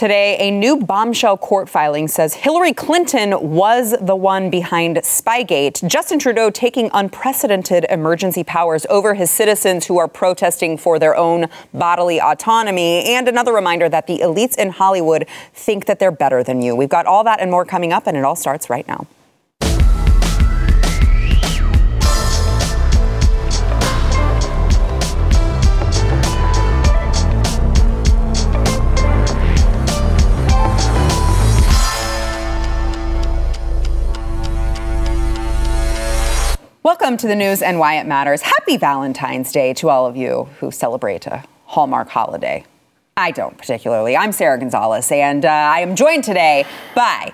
Today, a new bombshell court filing says Hillary Clinton was the one behind Spygate. Justin Trudeau taking unprecedented emergency powers over his citizens who are protesting for their own bodily autonomy. And another reminder that the elites in Hollywood think that they're better than you. We've got all that and more coming up, and it all starts right now. Welcome to the news and why it matters. Happy Valentine's Day to all of you who celebrate a Hallmark holiday. I don't particularly. I'm Sara Gonzales, and uh, I am joined today by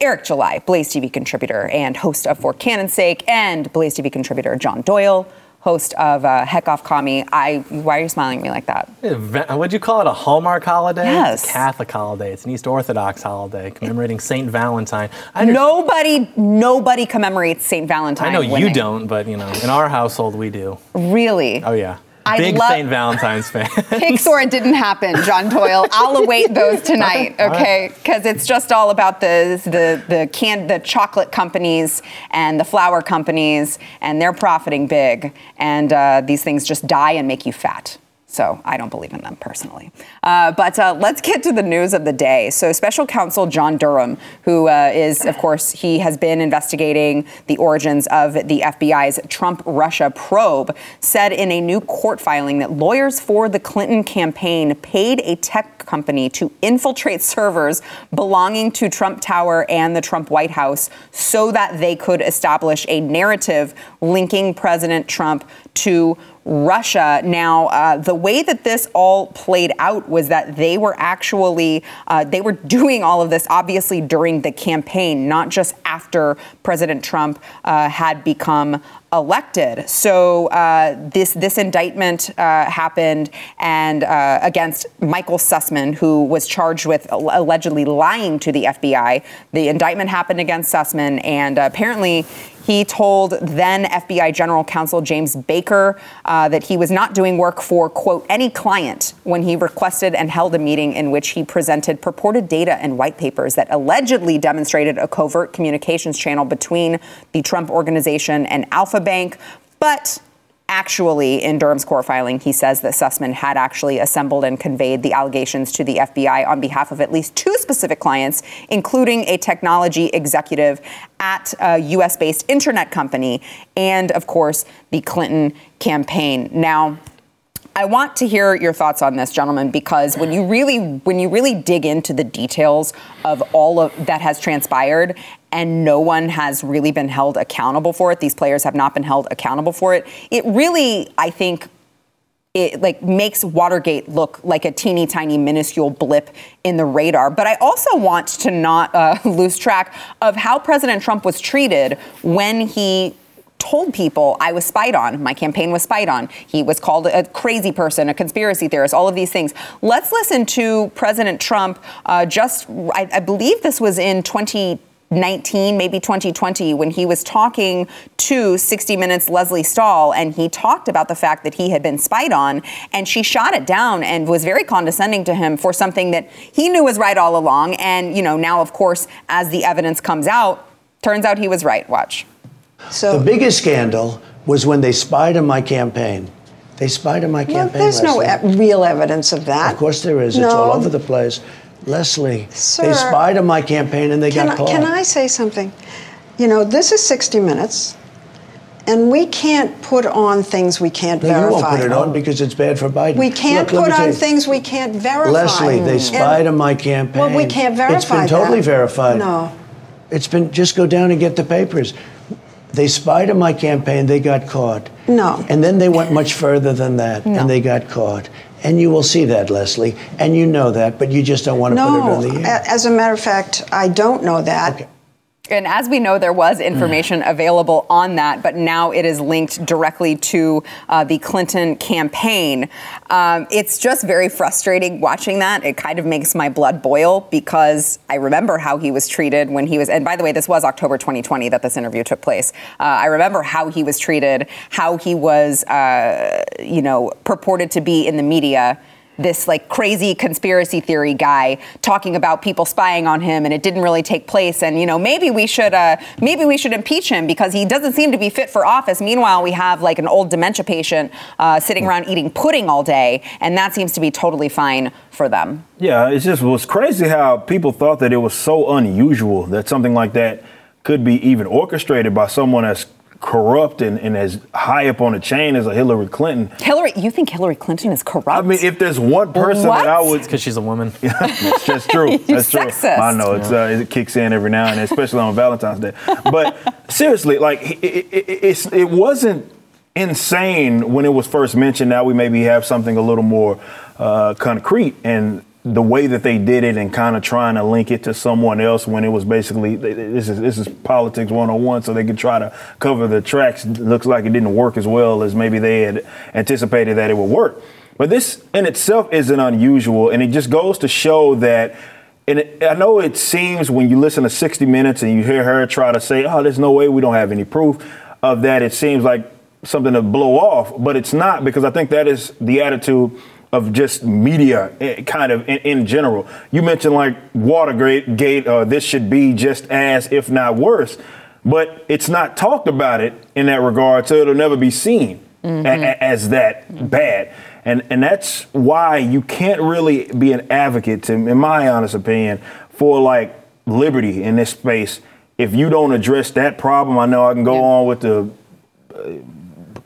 Eric July, Blaze TV contributor and host of For Canon's Sake, and Blaze TV contributor John Doyle, host of uh, Heck Off Commie. I, why are you smiling at me like that? Would you call it a Hallmark holiday? Yes. It's a Catholic holiday. It's an East Orthodox holiday commemorating Saint Valentine. I nobody, nobody commemorates Saint Valentine. I know winning. you don't, but you know, in our household we do. Really? Oh yeah. I Big love- Saint Valentine's fan. It didn't happen, John Doyle. I'll await those tonight, okay? Because it's just all about the the the can the chocolate companies and the flour companies, and they're profiting big, and uh, these things just die and make you fat. So I don't believe in them personally. Uh, but uh, let's get to the news of the day. So Special Counsel John Durham, who uh, is, of course, he has been investigating the origins of the FBI's Trump-Russia probe, said in a new court filing that lawyers for the Clinton campaign paid a tech company to infiltrate servers belonging to Trump Tower and the Trump White House so that they could establish a narrative linking President Trump to Russia. Now, uh, the way that this all played out was that they were actually uh, they were doing all of this obviously during the campaign, not just after President Trump uh, had become elected. So uh, this this indictment uh, happened and uh, against Michael Sussmann, who was charged with allegedly lying to the FBI. The indictment happened against Sussmann, and apparently he told then FBI General Counsel James Baker uh, that he was not doing work for, quote, any client when he requested and held a meeting in which he presented purported data and white papers that allegedly demonstrated a covert communications channel between the Trump organization and Alfa Bank. But actually, in Durham's court filing, he says that Sussmann had actually assembled and conveyed the allegations to the FBI on behalf of at least two specific clients, including a technology executive at a US based internet company and, of course, the Clinton campaign. Now, I want to hear your thoughts on this, gentlemen, because when you really when you really dig into the details of all of that has transpired and no one has really been held accountable for it, these players have not been held accountable for it. It really, I think, it like makes Watergate look like a teeny tiny minuscule blip in the radar. But I also want to not uh, lose track of how President Trump was treated when he told people I was spied on. My campaign was spied on. He was called a crazy person, a conspiracy theorist, all of these things. Let's listen to President Trump uh, just, I, I believe this was in 2019, maybe 2020, when he was talking to 60 Minutes Lesley Stahl, and he talked about the fact that he had been spied on, and she shot it down and was very condescending to him for something that he knew was right all along. And, you know, now, of course, as the evidence comes out, turns out he was right. Watch. So the biggest scandal was when they spied on my campaign. They spied on my Well, campaign. there's no e- real evidence of that. Of course there is. No. It's all over the place. Lesley, Sir, they spied on my campaign and they got I, caught. can I say something? You know, this is 60 Minutes, and we can't put on things we can't no, you verify. won't put it on because it's bad for Biden. We can't Look, put on things we can't verify. Lesley, they And- spied on my campaign. Well, we can't verify It's been totally that. verified. No. It's been just go down and get the papers. They spied on my campaign, they got caught. No. And then they went much further than that, No. and they got caught. And you will see that, Lesley, and you know that, but you just don't want to put it on the air. as a matter of fact, I don't know that. Okay. And as we know, there was information available on that, but now it is linked directly to uh, the Clinton campaign. Um, it's just very frustrating watching that. It kind of makes my blood boil because I remember how he was treated when he was, and by the way, this was October 2020 that this interview took place. Uh, I remember how he was treated, how he was, uh, you know, purported to be in the media this like crazy conspiracy theory guy talking about people spying on him and it didn't really take place. And you know maybe we should uh, maybe we should impeach him because he doesn't seem to be fit for office. Meanwhile we have like an old dementia patient uh, sitting around eating pudding all day and that seems to be totally fine for them. Yeah, it just was crazy how people thought that it was so unusual that something like that could be even orchestrated by someone as corrupt and, and as high up on the chain as a Hillary Clinton. hillary you think hillary clinton is corrupt I mean, if there's one person What? that I would Because she's a woman. That's just true. That's true. sexist. I know it's uh, it kicks in every now and then, especially on Valentine's Day. But seriously, like it, it, it, it's, it wasn't insane when it was first mentioned. Now we maybe have something a little more uh, concrete and. The way that they did it and kind of trying to link it to someone else when it was basically this is this is politics 101 so they could try to cover the tracks looks like it didn't work as well as maybe they had anticipated that it would work. But this in itself isn't unusual, and it just goes to show that. And I know it seems when you listen to 60 Minutes and you hear her try to say, "Oh, there's no way we don't have any proof of that," it seems like something to blow off, but it's not because I think that is the attitude of just media, eh, kind of in, in general. You mentioned like Watergate, Gate, uh, this should be just as, if not worse, but it's not talked about it in that regard, so it'll never be seen a- a- as that bad. And, and that's why you can't really be an advocate, to, in my honest opinion, for like liberty in this space if you don't address that problem. I know I can go Yeah. on with the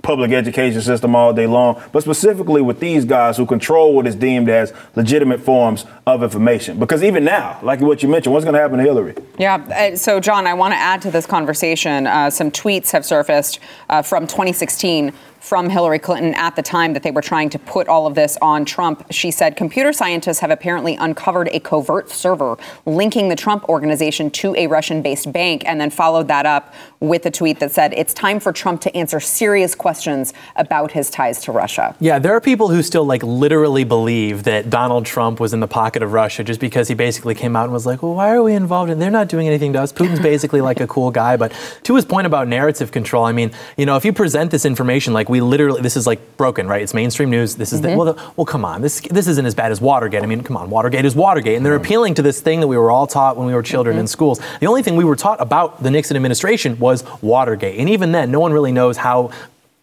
public education system all day long, but specifically with these guys who control what is deemed as legitimate forms of information. Because even now, like what you mentioned, what's going to happen to Hillary? Yeah. uh, So, John, I want to add to this conversation. Uh, some tweets have surfaced uh, from 2016 from Hillary Clinton at the time that they were trying to put all of this on Trump. She said computer scientists have apparently uncovered a covert server linking the Trump organization to a Russian based bank, and then followed that up with a tweet that said it's time for Trump to answer serious questions about his ties to Russia. Yeah, there are people who still like literally believe that Donald Trump was in the pocket of Russia just because he basically came out and was like, "Well, why are we involved?" And they're not doing anything to us. Putin's basically like a cool guy. But to his point about narrative control, I mean, you know, if you present this information like we literally, this is like broken, right? It's mainstream news. This is the, mm-hmm. well, the, well, come on, this this isn't as bad as Watergate. I mean, come on, Watergate is Watergate, and they're mm-hmm. appealing to this thing that we were all taught when we were children in mm-hmm. schools. The only thing we were taught about the Nixon administration was Watergate, and even then, no one really knows how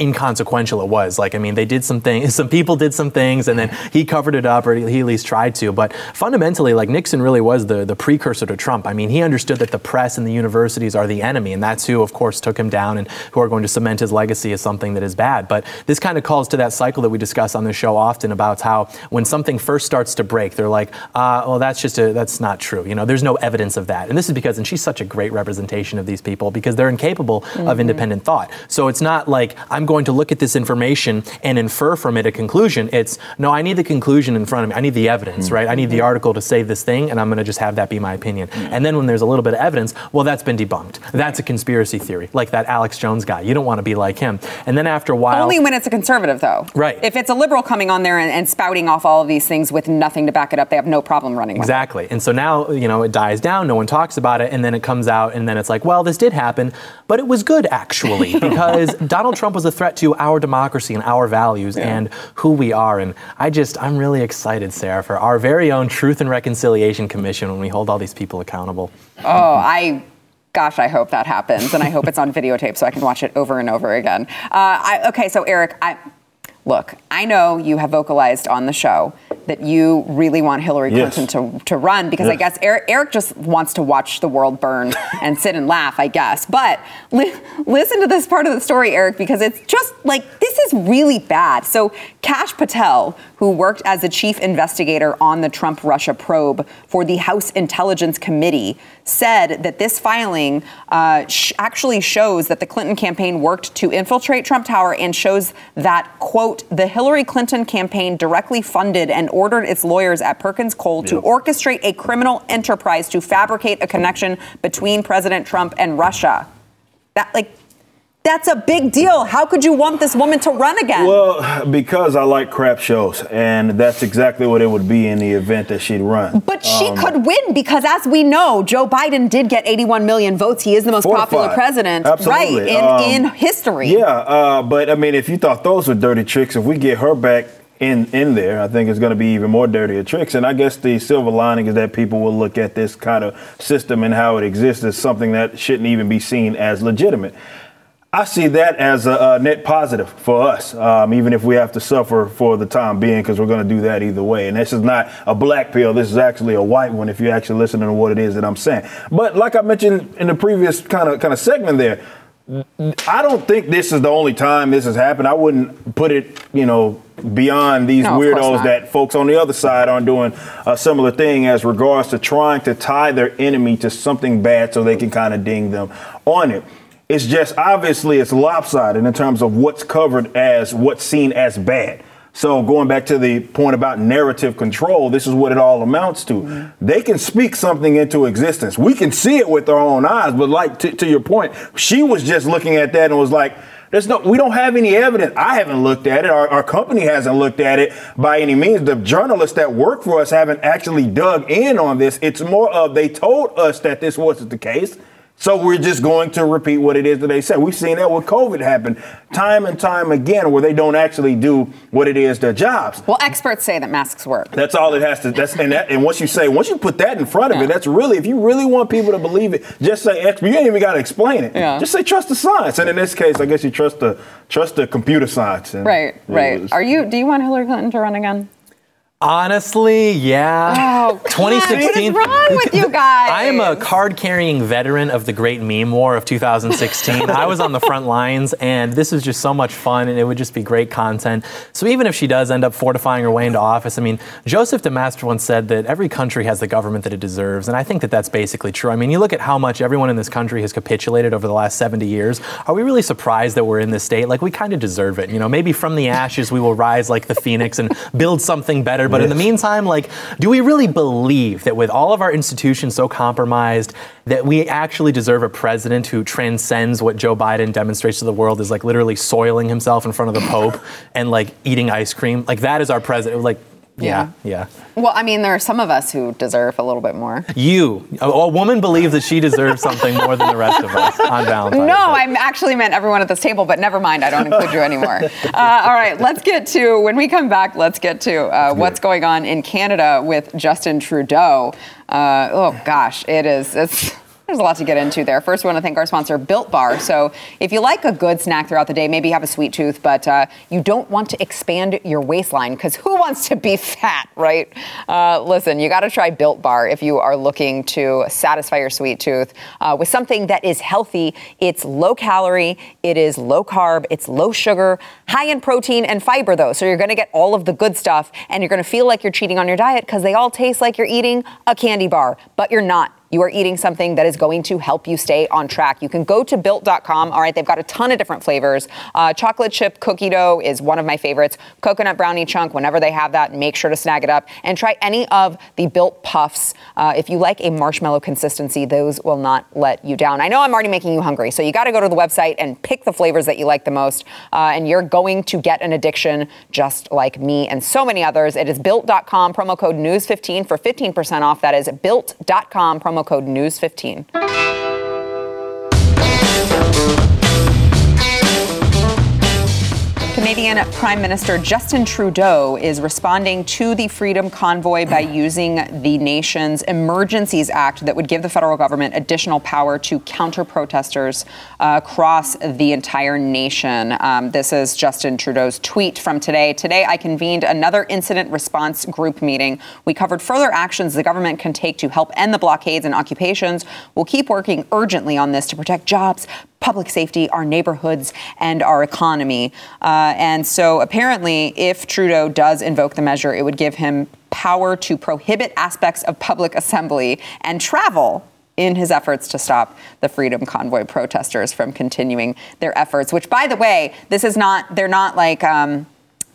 inconsequential it was. Like, I mean, they did some things, some people did some things, and then he covered it up, or he at least tried to. But fundamentally, like Nixon really was the, the precursor to Trump. I mean, he understood that the press and the universities are the enemy, and that's who, of course, took him down and who are going to cement his legacy as something that is bad. But this kind of calls to that cycle that we discuss on the show often about how when something first starts to break, they're like, uh, well, that's just a, that's not true. You know, there's no evidence of that. And this is because, and she's such a great representation of these people because they're incapable of independent thought. So it's not like I'm going to look at this information and infer from it a conclusion. It's no, I need the conclusion in front of me. I need the evidence, hmm. right? I need the article to say this thing, and I'm going to just have that be my opinion. Hmm. And then when there's a little bit of evidence, well, that's been debunked. That's a conspiracy theory, like that Alex Jones guy. You don't want to be like him. And then after a while, Only when it's a conservative, though. Right. If it's a liberal coming on there and, and spouting off all of these things with nothing to back it up, they have no problem running with it. Exactly. And so now, you know, it dies down, no one talks about it, and then it comes out, and then it's like, well, this did happen, but it was good actually, because Donald Trump was a threat to our democracy and our values and who we are. And I just, I'm really excited, Sarah, for our very own Truth and Reconciliation Commission when we hold all these people accountable. Oh, I. Gosh, I hope that happens, and I hope it's on videotape so I can watch it over and over again. Uh, I, okay, so Eric, I, look, I know you have vocalized on the show that you really want Hillary Yes. Clinton to, to run because I guess Eric, Eric just wants to watch the world burn and sit and laugh, I guess. But li- listen to this part of the story, Eric, because it's just like this is really bad. So, Kash Patel, who worked as the chief investigator on the Trump Russia probe for the House Intelligence Committee, said that this filing uh, sh- actually shows that the Clinton campaign worked to infiltrate Trump Tower and shows that, quote, the Hillary Clinton campaign directly funded and ordered its lawyers at Perkins Coie to orchestrate a criminal enterprise to fabricate a connection between President Trump and Russia. That, like, that's a big deal. How could you want this woman to run again? Well, because I like crap shows, and that's exactly what it would be in the event that she'd run. But she Um, could win because, as we know, Joe Biden did get 81 million votes. He is the most popular president, Absolutely. right, in, Um, in history. Yeah, uh, but I mean, if you thought those were dirty tricks, if we get her back in in there, I think it's going to be even more dirtier tricks. And I guess the silver lining is that people will look at this kind of system and how it exists as something that shouldn't even be seen as legitimate. I see that as a, a net positive for us, um, even if we have to suffer for the time being, because we're going to do that either way. And this is not a black pill. This is actually a white one. If you're actually listen to what it is that I'm saying. But like I mentioned in the previous kind of kind of segment there, I don't think this is the only time this has happened. I wouldn't put it, you know, beyond these No, weirdos that folks on the other side aren't doing a similar thing as regards to trying to tie their enemy to something bad so they can kind of ding them on it. It's just obviously it's lopsided in terms of what's covered as what's seen as bad. So going back to the point about narrative control, this is what it all amounts to. Mm-hmm. They can speak something into existence. We can see it with our own eyes, but like to, to your point, she was just looking at that and was like, there's no, we don't have any evidence. I haven't looked at it. Our, our company hasn't looked at it by any means. The journalists that work for us haven't actually dug in on this. It's more of they told us that this wasn't the case. So we're just going to repeat what it is that they said. We've seen that with COVID happen time and time again, where they don't actually do what it is their jobs. Well, experts say that masks work. That's all it has to. That's and that. And once you say, once you put that in front of Yeah. it, that's really. If you really want people to believe it, just say expert. You ain't even got to explain it. Yeah. Just say trust the science. And in this case, I guess you trust the trust the computer science. And Right, right. Are you? Do you want Hillary Clinton to run again? Honestly, yeah. Oh, God, what is wrong with you guys? I am a card carrying veteran of the great meme war of 2016. I was on the front lines, and this is just so much fun, and it would just be great content. So even if she does end up fortifying her way into office, I mean, Joseph de Maistre once said that every country has the government that it deserves, and I think that that's basically true. I mean, you look at how much everyone in this country has capitulated over the last 70 years. Are we really surprised that we're in this state? Like, we kind of deserve it. You know, maybe from the ashes we will rise like the phoenix and build something better. But in the meantime, like, do we really believe that with all of our institutions so compromised, that we actually deserve a president who transcends what Joe Biden demonstrates to the world is like literally soiling himself in front of the Pope and like eating ice cream? Like, that is our president. Like, yeah, yeah. Well, I mean, there are some of us who deserve a little bit more. You, a, a woman believes that she deserves something more than the rest of us on Valentine's No. I actually meant everyone at this table, but never mind. I don't include you anymore. Uh, all right, let's get to, when we come back, let's get to uh, what's going on in Canada with Justin Trudeau. Uh, oh, gosh, it is. It's. There's a lot to get into there. First, we want to thank our sponsor, Built Bar. So, if you like a good snack throughout the day, maybe you have a sweet tooth, but uh, you don't want to expand your waistline because who wants to be fat, right? Uh, listen, you got to try Built Bar if you are looking to satisfy your sweet tooth uh, with something that is healthy. It's low calorie, it is low carb, it's low sugar, high in protein and fiber, though. So, you're going to get all of the good stuff and you're going to feel like you're cheating on your diet because they all taste like you're eating a candy bar, but you're not you are eating something that is going to help you stay on track. You can go to built.com. All right, they've got a ton of different flavors. Uh, chocolate chip cookie dough is one of my favorites. Coconut brownie chunk, whenever they have that, make sure to snag it up. And try any of the built puffs. Uh, if you like a marshmallow consistency, those will not let you down. I know I'm already making you hungry, so you got to go to the website and pick the flavors that you like the most. Uh, and you're going to get an addiction just like me and so many others. It is built.com, promo code news15 for 15% off. That is built.com, promo code news15. Canadian Prime Minister Justin Trudeau is responding to the Freedom Convoy by using the nation's Emergencies Act that would give the federal government additional power to counter protesters uh, across the entire nation. Um, this is Justin Trudeau's tweet from today. Today, I convened another incident response group meeting. We covered further actions the government can take to help end the blockades and occupations. We'll keep working urgently on this to protect jobs, public safety, our neighborhoods, and our economy. Uh, and so apparently, if Trudeau does invoke the measure, it would give him power to prohibit aspects of public assembly and travel in his efforts to stop the Freedom Convoy protesters from continuing their efforts, which, by the way, this is not, they're not like, um,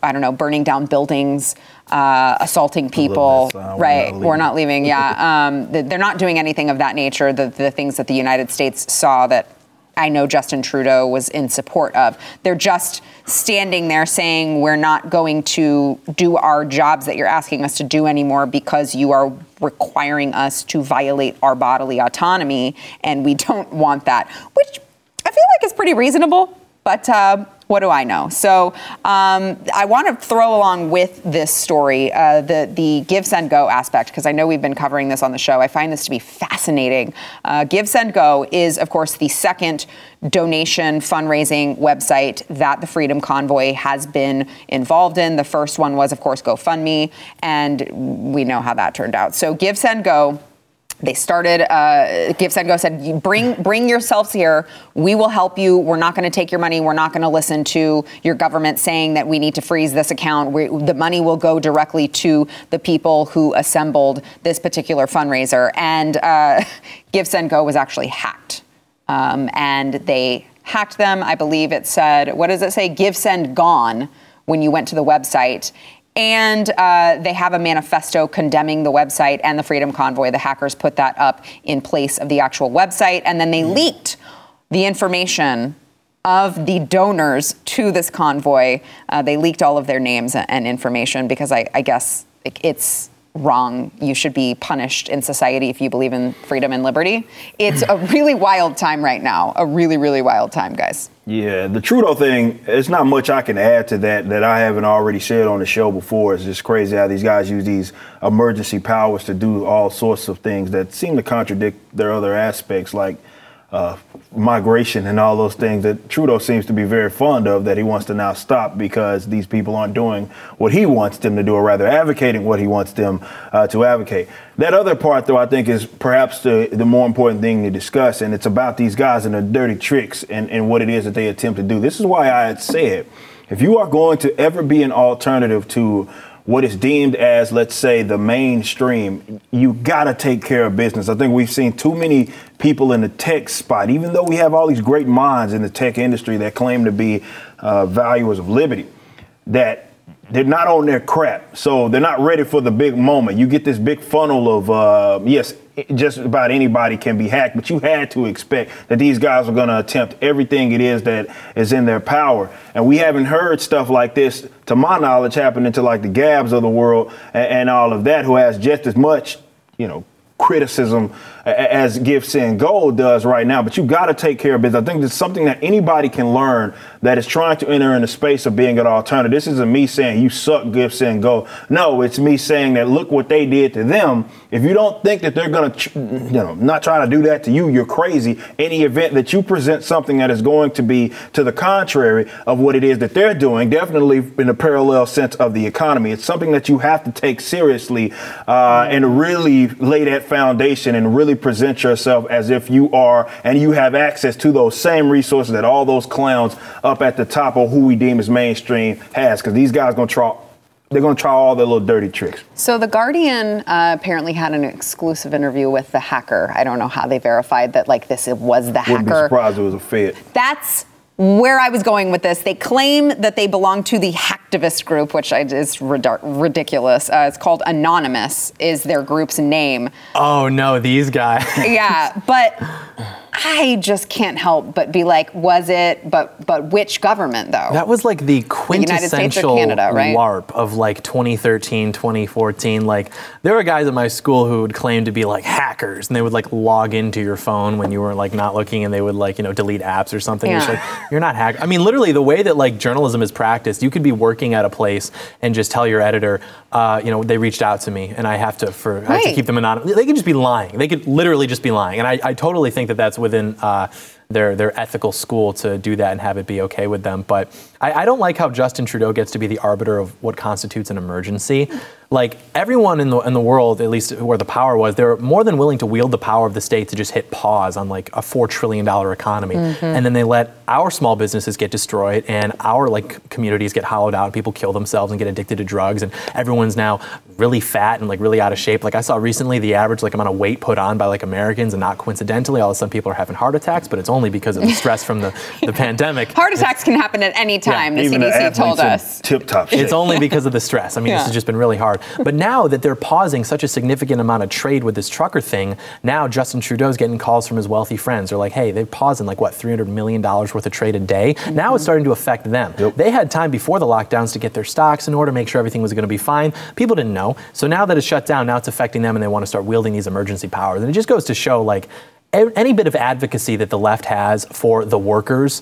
I don't know, burning down buildings, uh, assaulting people. uh, we're right. not We're not leaving. Yeah. Um, they're not doing anything of that nature. The, the things that the United States saw that I know Justin Trudeau was in support of. They're just standing there saying, we're not going to do our jobs that you're asking us to do anymore because you are requiring us to violate our bodily autonomy, and we don't want that, which I feel like is pretty reasonable. But uh, what do I know? So um, I want to throw along with this story uh, the the Give Send Go aspect because I know we've been covering this on the show. I find this to be fascinating. Uh, Give Send Go is, of course, the second donation fundraising website that the Freedom Convoy has been involved in. The first one was, of course, GoFundMe, and we know how that turned out. So Give Send Go they started uh, said bring bring yourselves here. We will help you. We're not going to take your money. We're not going to listen to your government saying that we need to freeze this account. We, the money will go directly to the people who assembled this particular fundraiser. And uh, was actually hacked. Um, and they hacked them. I believe it said what does it say? Give send gone when you went to the website and uh, they have a manifesto condemning the website and the Freedom Convoy. The hackers put that up in place of the actual website, and then they leaked the information of the donors to this convoy. Uh, they leaked all of their names and information because I, I guess it's wrong. You should be punished in society if you believe in freedom and liberty. It's a really wild time right now. A really, really wild time, guys. Yeah, the Trudeau thing, it's not much I can add to that that I haven't already said on the show before. It's just crazy how these guys use these emergency powers to do all sorts of things that seem to contradict their other aspects, like uh, migration and all those things that Trudeau seems to be very fond of that he wants to now stop because these people aren't doing what he wants them to do, or rather advocating what he wants them uh, to advocate. That other part, though, I think is perhaps the, the more important thing to discuss, and it's about these guys and their dirty tricks and, and what it is that they attempt to do. This is why I had said, if you are going to ever be an alternative to what is deemed as, let's say, the mainstream, you got to take care of business. I think we've seen too many people in the tech spot, even though we have all these great minds in the tech industry that claim to be uh, valuers of liberty, that they're not on their crap. So they're not ready for the big moment. You get this big funnel of, uh, yes, just about anybody can be hacked, but you had to expect that these guys are going to attempt everything it is that is in their power. And we haven't heard stuff like this, to my knowledge, happening to like the Gabs of the world and, and all of that, who has just as much, you know, criticism as Give Send Go does right now, but you got to take care of business. I think it's something that anybody can learn that is trying to enter in the space of being an alternative. This isn't me saying you suck, Give Send Go. No, it's me saying that look what they did to them. If you don't think that they're going to, you know, not trying to do that to you, you're crazy. Any event that you present something that is going to be to the contrary of what it is that they're doing, definitely in a parallel sense of the economy, it's something that you have to take seriously uh, and really lay that foundation and really present yourself as if you are and you have access to those same resources that all those clowns up at the top of who we deem as mainstream has because these guys going to try they're going to try all their little dirty tricks So the Guardian uh, apparently had an exclusive interview with the hacker. I don't know how they verified that like this it was the hacker. wouldn't be surprised it was a fed That's where I was going with this. They claim that they belong to the hacktivist group, which is ridiculous. Uh, it's called Anonymous, is their group's name. Oh no, these guys. Yeah, but I just can't help but be like, was it? But but which government though? That was like the United States or quintessential Canada, right? LARP of like 2013, 2014. Like there were guys at my school who would claim to be like hackers, and they would like log into your phone when you were like not looking, and they would like you know delete apps or something. It's Yeah. like you're not hack. I mean, literally the way that like journalism is practiced, you could be working at a place and just tell your editor, uh, you know, they reached out to me, and I have to for I have to keep them anonymous. They could just be lying. They could literally just be lying, and I, I totally think that that's within. Uh, their, their ethical school to do that and have it be okay with them. But I, I don't like how Justin Trudeau gets to be the arbiter of what constitutes an emergency. Like everyone in the in the world, at least where the power was, they're more than willing to wield the power of the state to just hit pause on like a four trillion dollar economy, mm-hmm. and then they let our small businesses get destroyed and our like communities get hollowed out, and people kill themselves and get addicted to drugs, and everyone's now really fat and like really out of shape. Like I saw recently, the average like amount of weight put on by like Americans, and not coincidentally, all of a sudden people are having heart attacks, but it's only because of the stress from the the pandemic. Heart attacks can happen at any time. The Even the CDC told us. tip-top shape. It's only because of the stress. I mean, this has just been really hard. But now that they're pausing such a significant amount of trade with this trucker thing, now Justin Trudeau's getting calls from his wealthy friends. They're like, hey, they're pausing like what, $300 million worth of trade a day? Now it's mhm. starting to affect them. They had time before the lockdowns to get their stocks in order, make sure everything was going to be fine. People didn't know. So now that it's shut down, now it's affecting them and they want to start wielding these emergency powers. And it just goes to show like, any bit of advocacy that the left has for the workers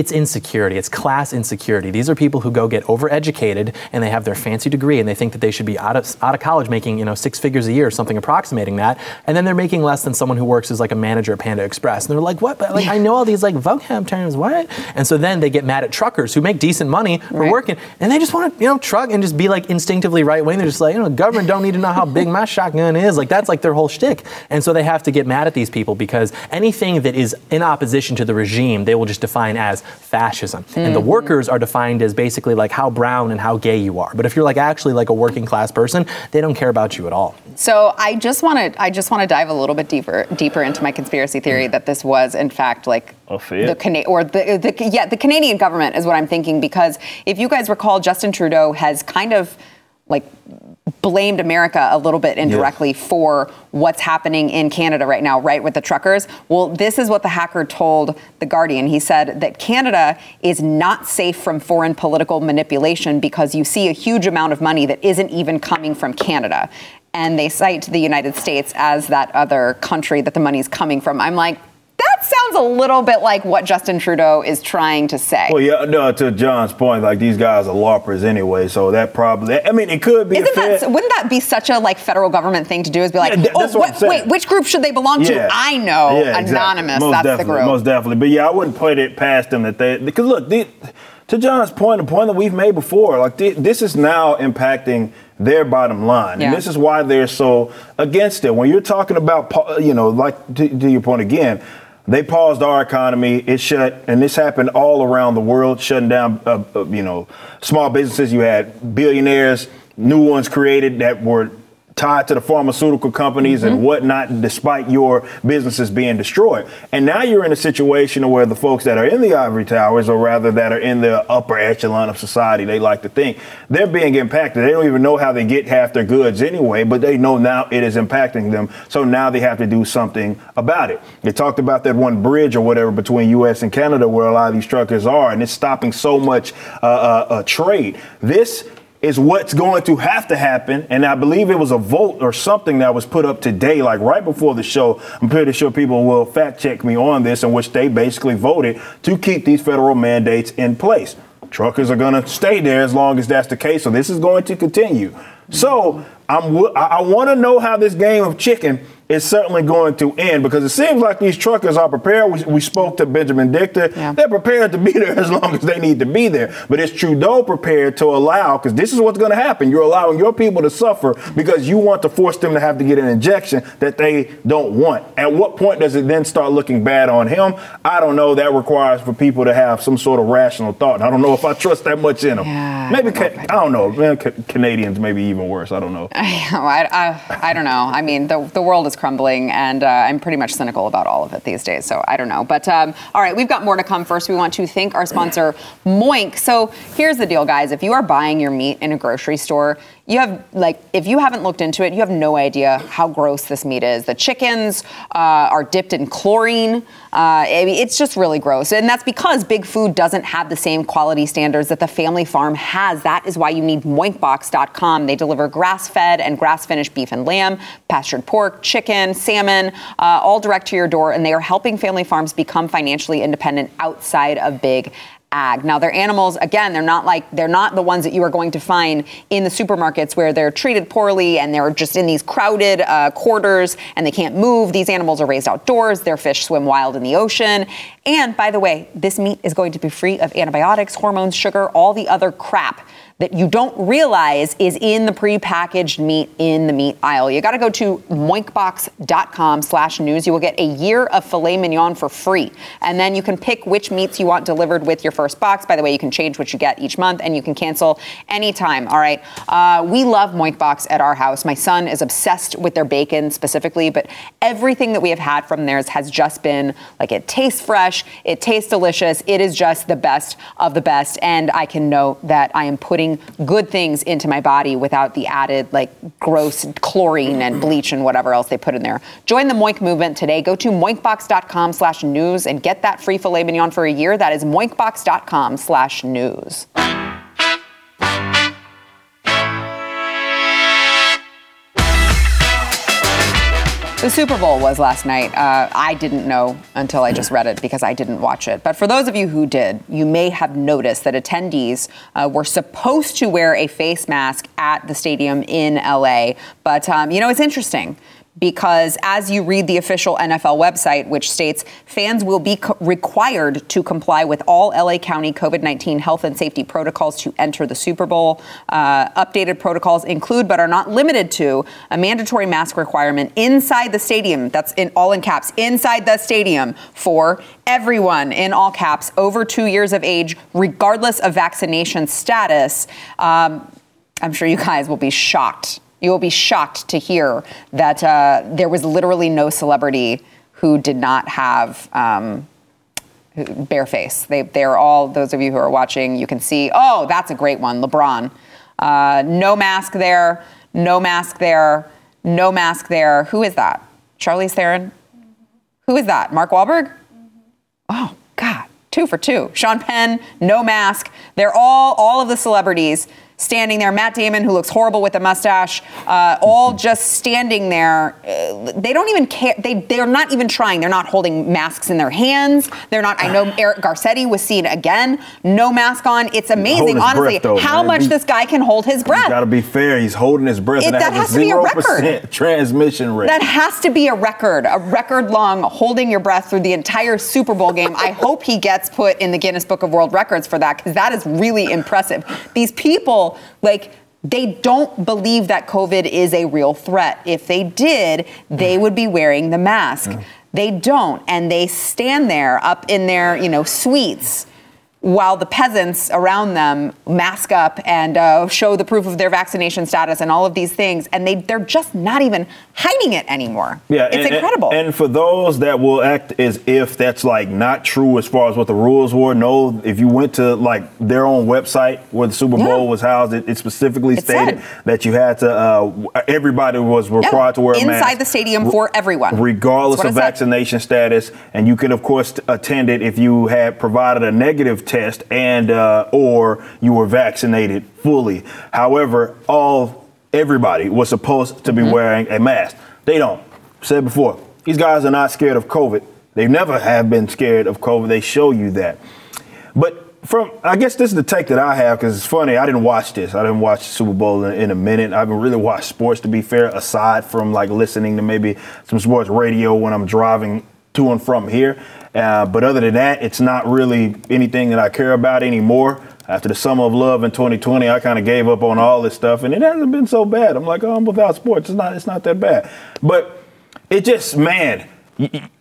it's insecurity. It's class insecurity. These are people who go get overeducated and they have their fancy degree and they think that they should be out of, out of college making you know six figures a year or something approximating that, and then they're making less than someone who works as like a manager at Panda Express. And they're like, what? But like I know all these like vocab terms. What? And so then they get mad at truckers who make decent money for Right. working, and they just want to you know truck and just be like instinctively right wing. They're just like, you know, the government don't need to know how big my shotgun is. Like that's like their whole shtick. And so they have to get mad at these people because anything that is in opposition to the regime, they will just define as fascism. And the mm-hmm. workers are defined as basically like how brown and how gay you are. But if you're like actually like a working class person, they don't care about you at all. So I just want to I just want to dive a little bit deeper deeper into my conspiracy theory mm. that this was in fact like the Cana- or the, the yeah the Canadian government is what I'm thinking because if you guys recall Justin Trudeau has kind of like blamed America a little bit indirectly for what's happening in Canada right now, right, with the truckers. Well, this is what the hacker told The Guardian. He said that Canada is not safe from foreign political manipulation because you see a huge amount of money that isn't even coming from Canada. And they cite the United States as that other country that the money's coming from. I'm like, that sounds a little bit like what Justin Trudeau is trying to say. Well, yeah, no, to John's point, like these guys are LARPers anyway, so that probably, I mean, it could be Isn't a that wouldn't that be such a like federal government thing to do? Is be like, Yeah, oh, what I'm what, saying. wait, which group should they belong to? I know, Yeah, exactly. anonymous. Most That's the group. Most definitely. But yeah, I wouldn't put it past them that they because look, the, to John's point, the point that we've made before, like thi- this is now impacting their bottom line, Yeah. and this is why they're so against it. When you're talking about, you know, like to, to your point again. They paused our economy. It shut, and this happened all around the world, shutting down, uh, uh, you know, small businesses. You had billionaires, new ones created that were tied to the pharmaceutical companies and whatnot, despite your businesses being destroyed. And now you're in a situation where the folks that are in the ivory towers, or rather that are in the upper echelon of society, they like to think, they're being impacted. They don't even know how they get half their goods anyway, but they know now it is impacting them. So now they have to do something about it. They talked about that one bridge or whatever between U.S. and Canada where a lot of these truckers are, and it's stopping so much uh, uh, uh, trade. This is what's going to have to happen. And I believe it was a vote or something that was put up today, like right before the show. I'm pretty sure people will fact check me on this, in which they basically voted to keep these federal mandates in place. Truckers are going to stay there as long as that's the case. So this is going to continue. So I'm, I, I want to know how this game of chicken is certainly going to end because it seems like these truckers are prepared. We, we spoke to Benjamin Dichter. Yeah. They're prepared to be there as long as they need to be there. But is Trudeau prepared to allow, because this is what's going to happen. You're allowing your people to suffer because you want to force them to have to get an injection that they don't want. At what point does it then start looking bad on him? I don't know. That requires for people to have some sort of rational thought. And I don't know if I trust that much in them. Yeah, maybe, I don't know. I don't know. Man, ca- Canadians maybe even worse. I don't know. I, I, I don't know. I mean, the, the world is crumbling, and uh, I'm pretty much cynical about all of it these days. So I don't know. But um, all right, we've got more to come. First, we want to thank our sponsor, Moink. So here's the deal, guys. If you are buying your meat in a grocery store, You have like, if you haven't looked into it, you have no idea how gross this meat is. The chickens uh, are dipped in chlorine. Uh, I mean, it's just really gross, and that's because Big Food doesn't have the same quality standards that the family farm has. That is why you need Moinkbox.com. They deliver grass-fed and grass-finished beef and lamb, pastured pork, chicken, salmon, uh, all direct to your door, and they are helping family farms become financially independent outside of big ag. Now their animals, again, they're not like they're not the ones that you are going to find in the supermarkets where they're treated poorly and they're just in these crowded uh, quarters and they can't move. These animals are raised outdoors. Their fish swim wild in the ocean. And by the way, this meat is going to be free of antibiotics, hormones, sugar, all the other crap that you don't realize is in the prepackaged meat in the meat aisle. You got to go to moinkbox.com slash news. You will get a year of filet mignon for free. And then you can pick which meats you want delivered with your first box. By the way, you can change what you get each month and you can cancel anytime. All right. Uh, we love Moinkbox at our house. My son is obsessed with their bacon specifically, but everything that we have had from theirs has just been like it tastes fresh, it tastes delicious. It is just the best of the best. And I can know that I am putting good things into my body without the added like gross chlorine and bleach and whatever else they put in there. Join the Moink movement today. Go to moinkbox.com slash news and get that free filet mignon for a year. That is moinkbox.com slash news. The Super Bowl was last night. Uh, I didn't know until I just read it because I didn't watch it. But for those of you who did, you may have noticed that attendees uh, were supposed to wear a face mask at the stadium in LA. But, um, you know, it's interesting because as you read the official NFL website, which states fans will be co- required to comply with all LA County COVID 19 health and safety protocols to enter the Super Bowl. Uh, updated protocols include, but are not limited to, a mandatory mask requirement inside the stadium. That's in all in caps, inside the stadium for everyone in all caps over two years of age, regardless of vaccination status. Um, I'm sure you guys will be shocked you will be shocked to hear that uh, there was literally no celebrity who did not have um, bare face. They, they're all, those of you who are watching, you can see, oh, that's a great one, LeBron. Uh, no mask there, no mask there, no mask there. Who is that? Charlize Theron? Who is that? Mark Wahlberg? Oh, God, two for two. Sean Penn, no mask. They're all, all of the celebrities standing there. Matt Damon, who looks horrible with a mustache, uh, all just standing there. Uh, they don't even care. They they're not even trying. They're not holding masks in their hands. They're not. I know Eric Garcetti was seen again, no mask on. It's amazing, honestly, breath, though, how man. much He- this guy can hold his breath. Got to be fair. He's holding his breath, It- and that has, to be a 0% record. transmission rate. That has to be a record, a record long holding your breath through the entire Super Bowl game. I hope he gets put in the Guinness Book of World Records for that because that is really impressive. These people, like, they don't believe that COVID is a real threat. If they did, they would be wearing the mask. They don't, and they stand there up in their, you know, suites while the peasants around them mask up and uh, show the proof of their vaccination status and all of these things, and they they're just not even hiding it anymore. Yeah, it's and- incredible. And, for those that will act as if that's like not true as far as what the rules were, no. If you went to like their own website where the Super Yeah. Bowl was housed, it, it specifically It stated said. that you had to. Uh, everybody was Yeah, required to wear a mask inside the stadium for everyone. regardless of vaccination status. And you could, of course, attend it if you had provided a negative test and uh, or you were vaccinated fully. However, all everybody was supposed to be Mm-hmm. wearing a mask. They don't. Said before, these guys are not scared of COVID. They never have been scared of COVID. They show you that. But from, I guess this is the take that I have because it's funny. I didn't watch this. I didn't watch the Super Bowl in, in a minute. I haven't really watched sports to be fair, aside from like listening to maybe some sports radio when I'm driving to and from here. Uh, but other than that, it's not really anything that I care about anymore. After the summer of love in 2020, I kind of gave up on all this stuff, and it hasn't been so bad. I'm like, oh, I'm without sports. It's not. It's not that bad. But it just, man,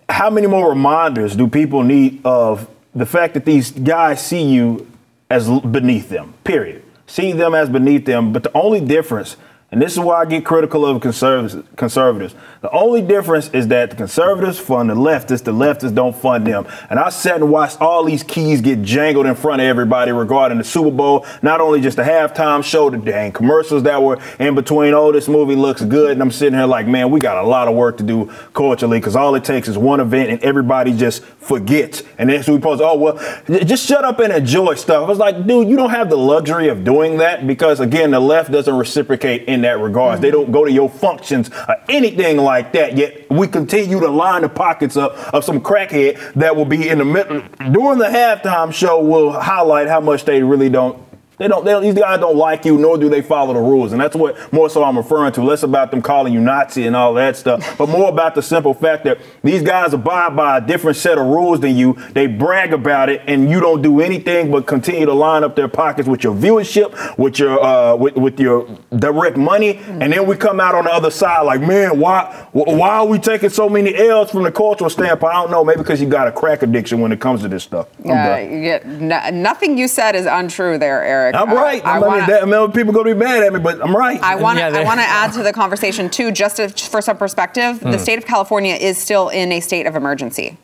how many more reminders do people need of the fact that these guys see you as beneath them? Period. See them as beneath them. But the only difference And this is why I get critical of conservatives. The only difference is that the conservatives fund the leftists, the leftists don't fund them. And I sat and watched all these keys get jangled in front of everybody regarding the Super Bowl. Not only just the halftime show, the dang commercials that were in between. Oh, this movie looks good, and I'm sitting here like, man, we got a lot of work to do culturally because all it takes is one event, and everybody just forgets. And then so we post, oh well, just shut up and enjoy stuff. I was like, dude, you don't have the luxury of doing that because again, the left doesn't reciprocate in that regard. Mm-hmm. They don't go to your functions or anything like that. Yet we continue to line the pockets up of some crackhead that will be in the middle during the halftime show will highlight how much they really don't they don't, they don't, these guys don't like you, nor do they follow the rules. And that's what more so I'm referring to. Less about them calling you Nazi and all that stuff, but more about the simple fact that these guys abide by a different set of rules than you. They brag about it, and you don't do anything but continue to line up their pockets with your viewership, with your uh, with, with your direct money. And then we come out on the other side like, man, why why are we taking so many L's from the cultural standpoint? I don't know. Maybe because you got a crack addiction when it comes to this stuff. Yeah, get, no, nothing you said is untrue there, Eric. I'm right. I, I, I wanna, mean, that, I mean, people gonna be mad at me, but I'm right. I want to. Yeah, I want to add to the conversation too, just to, for some perspective. The hmm. state of California is still in a state of emergency.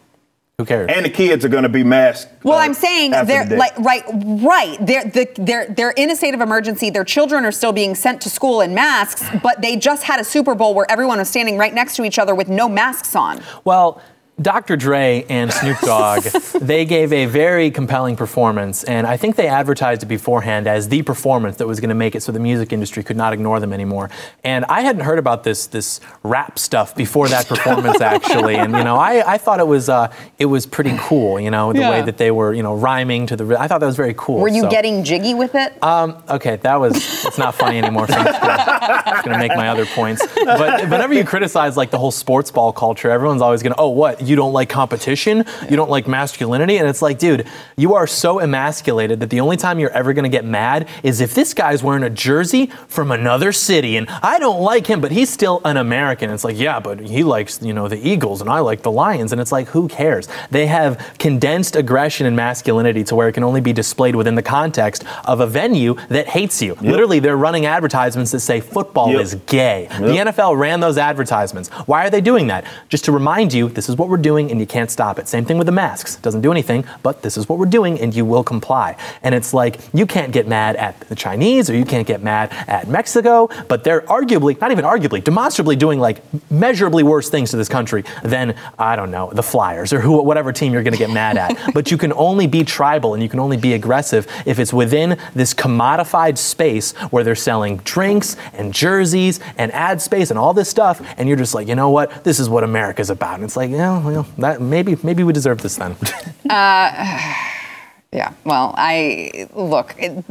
Who cares? And the kids are going to be masked. Well, uh, I'm saying they're the like right, right. They're the, they're they're in a state of emergency. Their children are still being sent to school in masks, but they just had a Super Bowl where everyone was standing right next to each other with no masks on. Well, Dr. Dre and Snoop Dogg, they gave a very compelling performance, and I think they advertised it beforehand as the performance that was going to make it so the music industry could not ignore them anymore. And I hadn't heard about this this rap stuff before that performance actually, and you know I, I thought it was uh, it was pretty cool, you know the yeah. way that they were you know rhyming to the. I thought that was very cool. Were you so. getting jiggy with it? Um, okay, that was it's not funny anymore. So I'm just going to make my other points. But whenever you criticize like the whole sports ball culture, everyone's always going to oh what you don't like competition, you don't like masculinity. And it's like, dude, you are so emasculated that the only time you're ever going to get mad is if this guy's wearing a jersey from another city and I don't like him, but he's still an American. It's like, yeah, but he likes, you know, the Eagles and I like the Lions. And it's like, who cares? They have condensed aggression and masculinity to where it can only be displayed within the context of a venue that hates you. Yep. Literally, they're running advertisements that say football yep. is gay. Yep. The NFL ran those advertisements. Why are they doing that? Just to remind you, this is what we're doing and you can't stop it. Same thing with the masks. Doesn't do anything, but this is what we're doing and you will comply. And it's like you can't get mad at the Chinese or you can't get mad at Mexico, but they're arguably, not even arguably, demonstrably doing like measurably worse things to this country than, I don't know, the Flyers or who, whatever team you're going to get mad at. but you can only be tribal and you can only be aggressive if it's within this commodified space where they're selling drinks and jerseys and ad space and all this stuff. And you're just like, you know what? This is what America's about. And it's like, yeah, well, that maybe maybe we deserve this then. uh, yeah. Well, I look. It,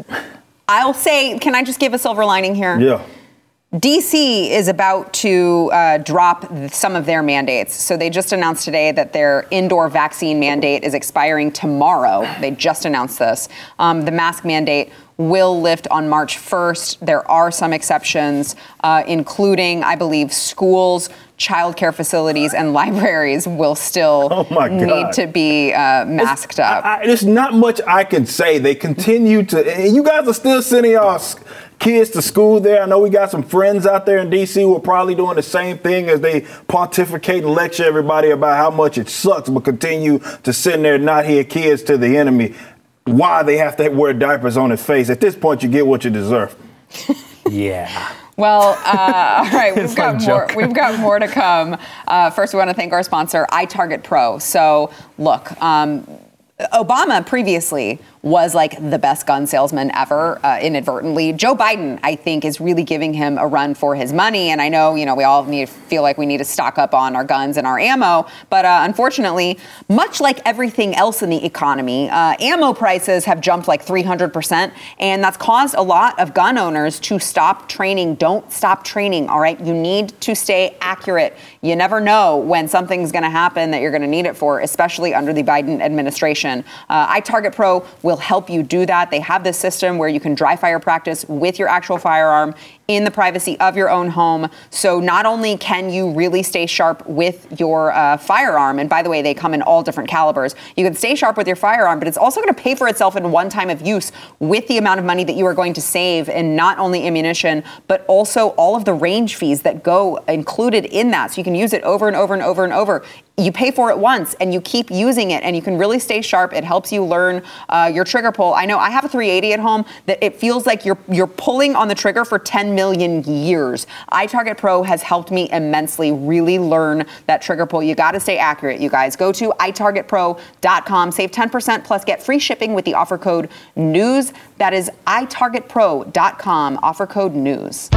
I'll say. Can I just give a silver lining here? Yeah. DC is about to uh, drop some of their mandates. So they just announced today that their indoor vaccine mandate is expiring tomorrow. They just announced this. Um, the mask mandate will lift on March 1st. There are some exceptions, uh, including, I believe, schools, childcare facilities, and libraries will still oh need to be uh, masked up. I, I, there's not much I can say. They continue to, you guys are still sending y'all kids to school there. I know we got some friends out there in DC who are probably doing the same thing as they pontificate and lecture everybody about how much it sucks, but continue to send their not here kids to the enemy. Why they have to wear diapers on his face. At this point, you get what you deserve. yeah. Well, uh, all right, we've got more. We've got more to come. Uh, first, we want to thank our sponsor, iTarget Pro. So, look, um, Obama previously was like the best gun salesman ever, uh, inadvertently. Joe Biden, I think, is really giving him a run for his money. And I know, you know, we all need to feel like we need to stock up on our guns and our ammo. But uh, unfortunately, much like everything else in the economy, uh, ammo prices have jumped like 300%. And that's caused a lot of gun owners to stop training. Don't stop training, all right? You need to stay accurate. You never know when something's going to happen that you're going to need it for, especially under the Biden administration. Uh, iTarget Pro will will help you do that. They have this system where you can dry fire practice with your actual firearm in the privacy of your own home. So not only can you really stay sharp with your uh, firearm, and by the way, they come in all different calibers, you can stay sharp with your firearm, but it's also going to pay for itself in one time of use with the amount of money that you are going to save in not only ammunition, but also all of the range fees that go included in that. So you can use it over and over and over and over you pay for it once and you keep using it and you can really stay sharp it helps you learn uh, your trigger pull i know i have a 380 at home that it feels like you're you're pulling on the trigger for 10 million years. itarget pro has helped me immensely really learn that trigger pull. You got to stay accurate you guys. Go to itargetpro.com save 10% plus get free shipping with the offer code news. That is itargetpro.com offer code news.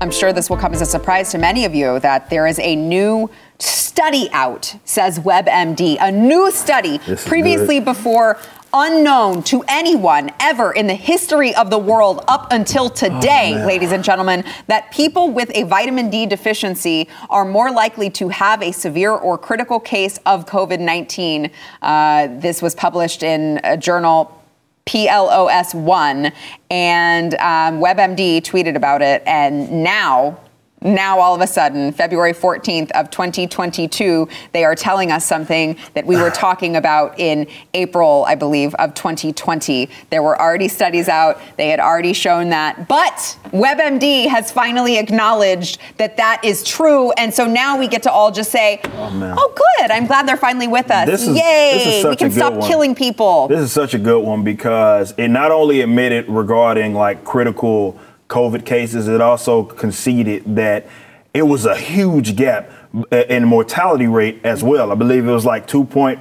I'm sure this will come as a surprise to many of you that there is a new study out, says WebMD, a new study previously good. before unknown to anyone ever in the history of the world up until today, oh, ladies and gentlemen, that people with a vitamin D deficiency are more likely to have a severe or critical case of COVID 19. Uh, this was published in a journal PLOS1, and um, WebMD tweeted about it, and now now all of a sudden, February 14th of 2022, they are telling us something that we were talking about in April, I believe, of 2020. There were already studies out. They had already shown that. But WebMD has finally acknowledged that that is true. And so now we get to all just say, oh, oh good. I'm glad they're finally with us. This is, Yay. We can stop one. killing people. This is such a good one because it not only admitted regarding like critical COVID cases, it also conceded that it was a huge gap in mortality rate as well. I believe it was like 2 point,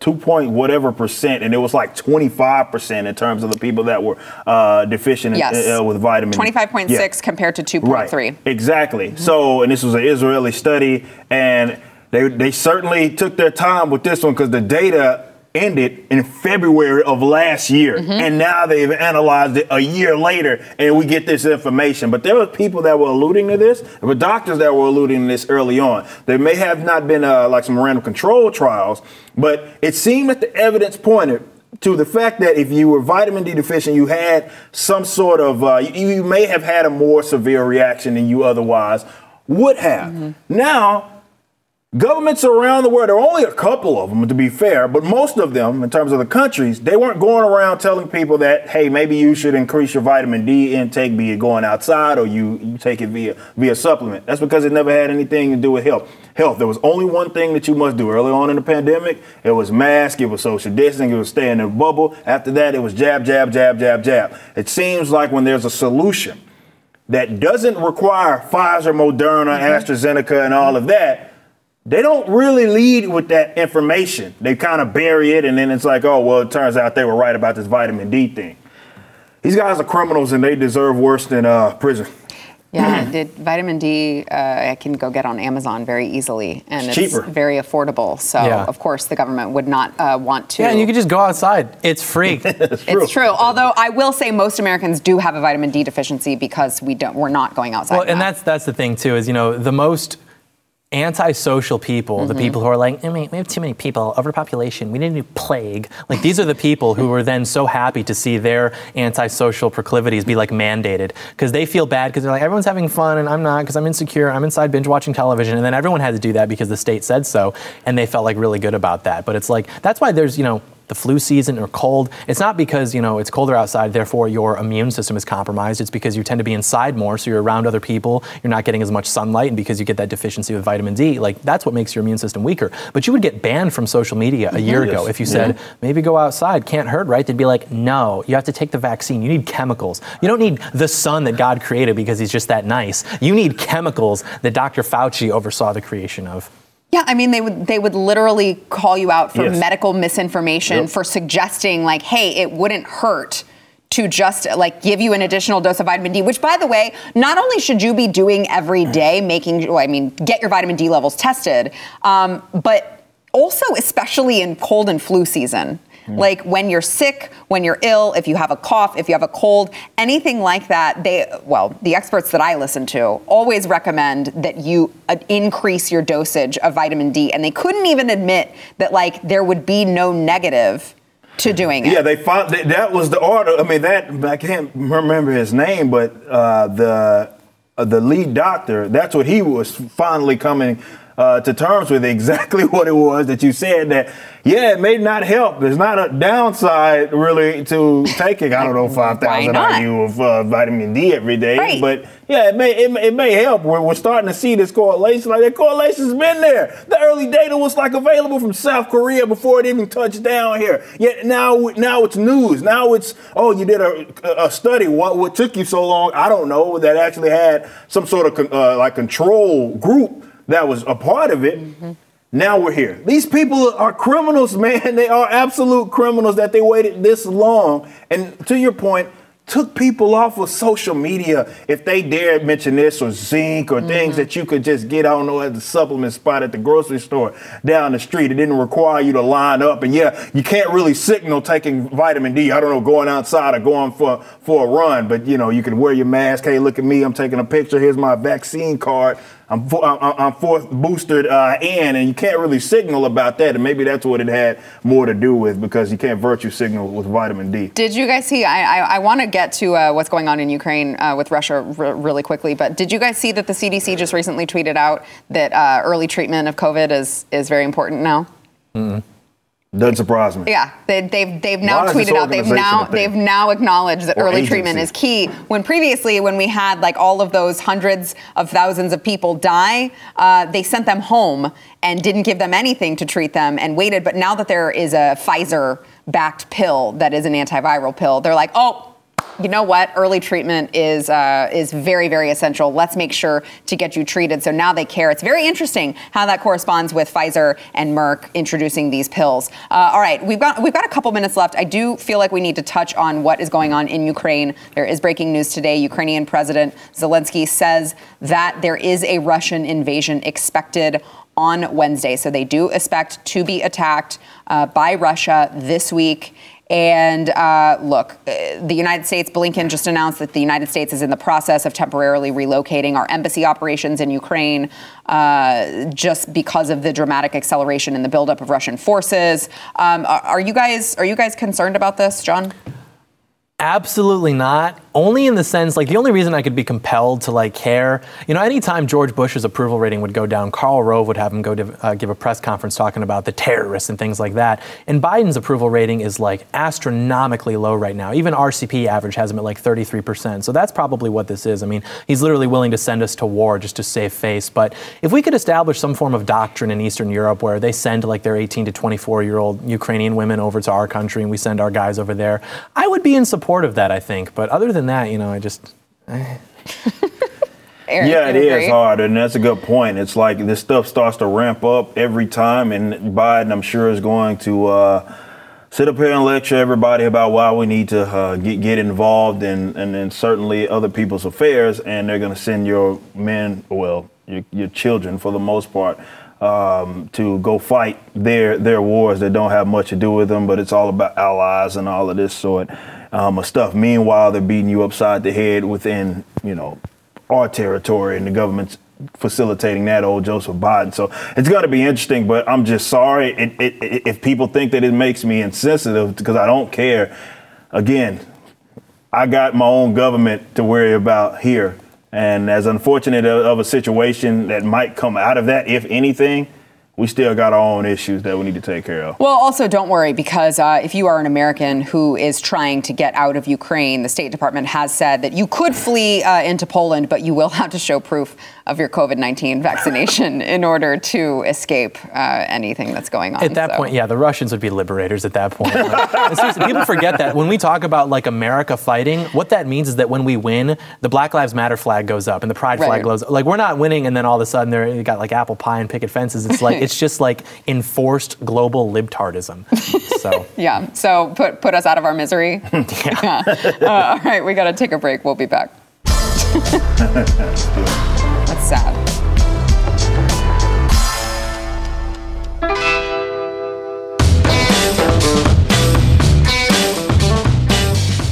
2 point whatever percent, and it was like 25% in terms of the people that were uh, deficient yes. in, uh, with vitamin 25.6 yeah. compared to 2.3. Right. Exactly. Mm-hmm. So, and this was an Israeli study, and they, they certainly took their time with this one because the data ended in February of last year, mm-hmm. and now they've analyzed it a year later, and we get this information. But there were people that were alluding to this. There were doctors that were alluding to this early on. There may have not been uh, like some random control trials, but it seemed that the evidence pointed to the fact that if you were vitamin D deficient, you had some sort of, uh, you, you, may have had a more severe reaction than you otherwise would have. Mm-hmm. Now, Governments around the world, there are only a couple of them to be fair, but most of them, in terms of the countries, they weren't going around telling people that, hey, maybe you should increase your vitamin D intake, be it going outside or you, you take it via via supplement. That's because it never had anything to do with health. Health. There was only one thing that you must do early on in the pandemic. It was mask, it was social distancing, it was stay in a bubble. After that, it was jab, jab, jab, jab, jab. It seems like when there's a solution that doesn't require Pfizer, Moderna, mm-hmm. AstraZeneca, and all of that they don't really lead with that information. They kind of bury it, and then it's like, oh, well, it turns out they were right about this vitamin D thing. These guys are criminals, and they deserve worse than uh, prison. Yeah, did vitamin D uh, I can go get on Amazon very easily, and it's, it's cheaper. very affordable. So yeah. of course the government would not uh, want to. Yeah, and you could just go outside. It's free. it's, true. it's true. Although I will say most Americans do have a vitamin D deficiency because we don't. We're not going outside. Well, and that's that's the thing too. Is you know the most antisocial people, mm-hmm. the people who are like, we have too many people, overpopulation, we need a new plague. Like these are the people who were then so happy to see their antisocial proclivities be like mandated because they feel bad because they're like, everyone's having fun and I'm not because I'm insecure. I'm inside binge watching television. And then everyone had to do that because the state said so. And they felt like really good about that. But it's like, that's why there's, you know, the flu season or cold, it's not because you know it's colder outside, therefore your immune system is compromised. It's because you tend to be inside more, so you're around other people, you're not getting as much sunlight, and because you get that deficiency with vitamin D, like that's what makes your immune system weaker. But you would get banned from social media a year yes. ago if you said yeah. maybe go outside, can't hurt, right? They'd be like, no, you have to take the vaccine. You need chemicals. You don't need the sun that God created because He's just that nice. You need chemicals that Dr. Fauci oversaw the creation of. Yeah, I mean they would they would literally call you out for yes. medical misinformation yep. for suggesting like, hey, it wouldn't hurt to just like give you an additional dose of vitamin D, which by the way, not only should you be doing every day, making well, I mean, get your vitamin D levels tested, um, but also especially in cold and flu season. Mm. Like when you're sick, when you're ill, if you have a cough, if you have a cold, anything like that, they, well, the experts that I listen to always recommend that you uh, increase your dosage of vitamin D. And they couldn't even admit that, like, there would be no negative to doing it. Yeah, they found that, that was the order. I mean, that I can't remember his name, but uh, the uh, the lead doctor. That's what he was finally coming uh, to terms with. Exactly what it was that you said. That yeah, it may not help. There's not a downside really to taking. I don't know five thousand? IU of uh, vitamin D every day, Right. but yeah, it may it, may- it may help. We're, we're starting to see this correlation. Like that correlation's been there. The early data was like available from South Korea before it even touched down here. Yet now now it's news. Now it's oh you did a, a study. What what took you so long? I don't know. That actually had some sort of con- uh, like control group that was a part of it. Mm-hmm. Now we're here. These people are criminals, man. They are absolute criminals that they waited this long. And to your point, took people off of social media if they dared mention this or zinc or things mm-hmm. that you could just get, I don't know, at the supplement spot at the grocery store down the street. It didn't require you to line up. And yeah, you can't really signal taking vitamin D. I don't know, going outside or going for, for a run, but you know, you can wear your mask. Hey, look at me. I'm taking a picture. Here's my vaccine card. I'm, fo- I'm, I'm fourth boosted uh, in, and you can't really signal about that. And maybe that's what it had more to do with because you can't virtue signal with vitamin D. Did you guys see? I, I, I want to get to uh, what's going on in Ukraine uh, with Russia r- really quickly, but did you guys see that the CDC just recently tweeted out that uh, early treatment of COVID is is very important now? Doesn't surprise me. Yeah, they, they've they've now tweeted out. They've now they've now acknowledged that Or early agency? treatment is key. When previously, when we had like all of those hundreds of thousands of people die, uh, they sent them home and didn't give them anything to treat them and waited. But now that there is a Pfizer-backed pill that is an antiviral pill, they're like, oh. You know what? Early treatment is uh, is very very essential. Let's make sure to get you treated. So now they care. It's very interesting how that corresponds with Pfizer and Merck introducing these pills. Uh, all right, we've got we've got a couple minutes left. I do feel like we need to touch on what is going on in Ukraine. There is breaking news today. Ukrainian President Zelensky says that there is a Russian invasion expected on Wednesday. So they do expect to be attacked uh, by Russia this week. And uh, look, uh, the United States, Blinken just announced that the United States is in the process of temporarily relocating our embassy operations in Ukraine uh, just because of the dramatic acceleration in the buildup of Russian forces. Um, are, are you guys are you guys concerned about this, John? Absolutely not. Only in the sense, like the only reason I could be compelled to like care, you know, anytime George Bush's approval rating would go down, Karl Rove would have him go to uh, give a press conference talking about the terrorists and things like that. And Biden's approval rating is like astronomically low right now. Even RCP average has him at like 33%. So that's probably what this is. I mean, he's literally willing to send us to war just to save face. But if we could establish some form of doctrine in Eastern Europe where they send like their 18 to 24 year old Ukrainian women over to our country and we send our guys over there, I would be in support of that, I think. But other than that, you know, I just. Aaron, Yeah, it you is hard, and that's a good point. It's like this stuff starts to ramp up every time, and Biden, I'm sure, is going to uh, sit up here and lecture everybody about why we need to uh, get get involved in, and and certainly other people's affairs, and they're going to send your men, well, your, your children for the most part. Um, to go fight their their wars that don't have much to do with them, but it's all about allies and all of this sort um, of stuff. Meanwhile, they're beating you upside the head within, you know, our territory and the government's facilitating that old Joseph Biden. So it's going to be interesting, but I'm just sorry it, it, it, if people think that it makes me insensitive because I don't care. Again, I got my own government to worry about here. And as unfortunate of a situation that might come out of that, if anything, we still got our own issues that we need to take care of. Well, also don't worry because uh, if you are an American who is trying to get out of Ukraine, the State Department has said that you could flee uh, into Poland, but you will have to show proof of your COVID 19 vaccination in order to escape uh, anything that's going on. At that So- point, yeah, the Russians would be liberators at that point. Like, seriously, people forget that when we talk about like America fighting, what that means is that when we win, the Black Lives Matter flag goes up and the Pride Right. flag goes. Like we're not winning, and then all of a sudden they're you got like apple pie and picket fences. It's like it's just like enforced global libtardism. So Yeah, so put, put us out of our misery. yeah. Uh, all right, we got to take a break. We'll be back.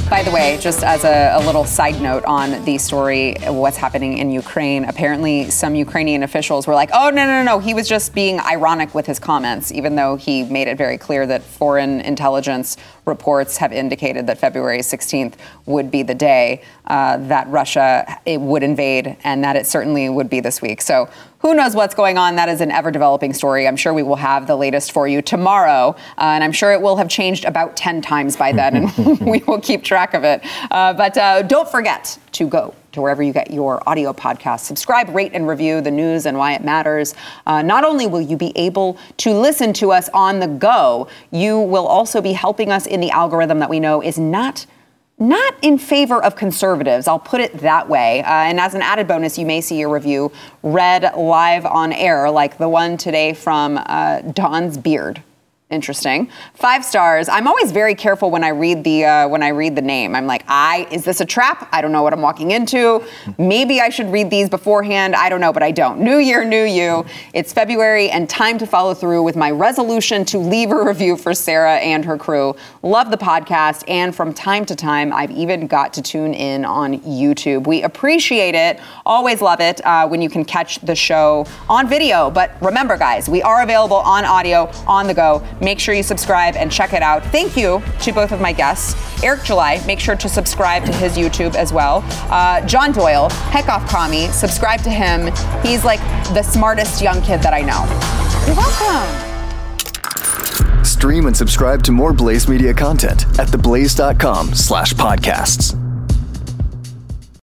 By the way, just just as a, a, little side note on the story, what's happening in Ukraine. Apparently, some Ukrainian officials were like, "Oh no, no, no, he was just being ironic with his comments," even though he made it very clear that foreign intelligence reports have indicated that February 16th would be the day uh, that Russia it would invade, and that it certainly would be this week. So who knows what's going on? That is an ever developing story. I'm sure we will have the latest for you tomorrow, uh, and I'm sure it will have changed about 10 times by then, and we will keep track of it. Uh, but uh, don't forget to go to wherever you get your audio podcast. Subscribe, rate, and review the news and why it matters. Uh, not only will you be able to listen to us on the go, you will also be helping us in the algorithm that we know is not not in favor of conservatives. I'll put it that way. Uh, and as an added bonus, you may see your review read live on air, like the one today from uh, Don's Beard. Interesting. Five stars. I'm always very careful when I read the uh, when I read the name. I'm like, I is this a trap? I don't know what I'm walking into. Maybe I should read these beforehand. I don't know, but I don't. New year, new you. It's February and time to follow through with my resolution to leave a review for Sara and her crew. Love the podcast, and from time to time, I've even got to tune in on YouTube. We appreciate it. Always love it uh, when you can catch the show on video. But remember, guys, we are available on audio on the go Make sure you subscribe and check it out. Thank you to both of my guests. Eric July, make sure to subscribe to his YouTube as well. Uh, John Doyle, heck off Kami, subscribe to him. He's like the smartest young kid that I know. You're welcome. Stream and subscribe to more Blaze Media content at theblaze.com slash podcasts.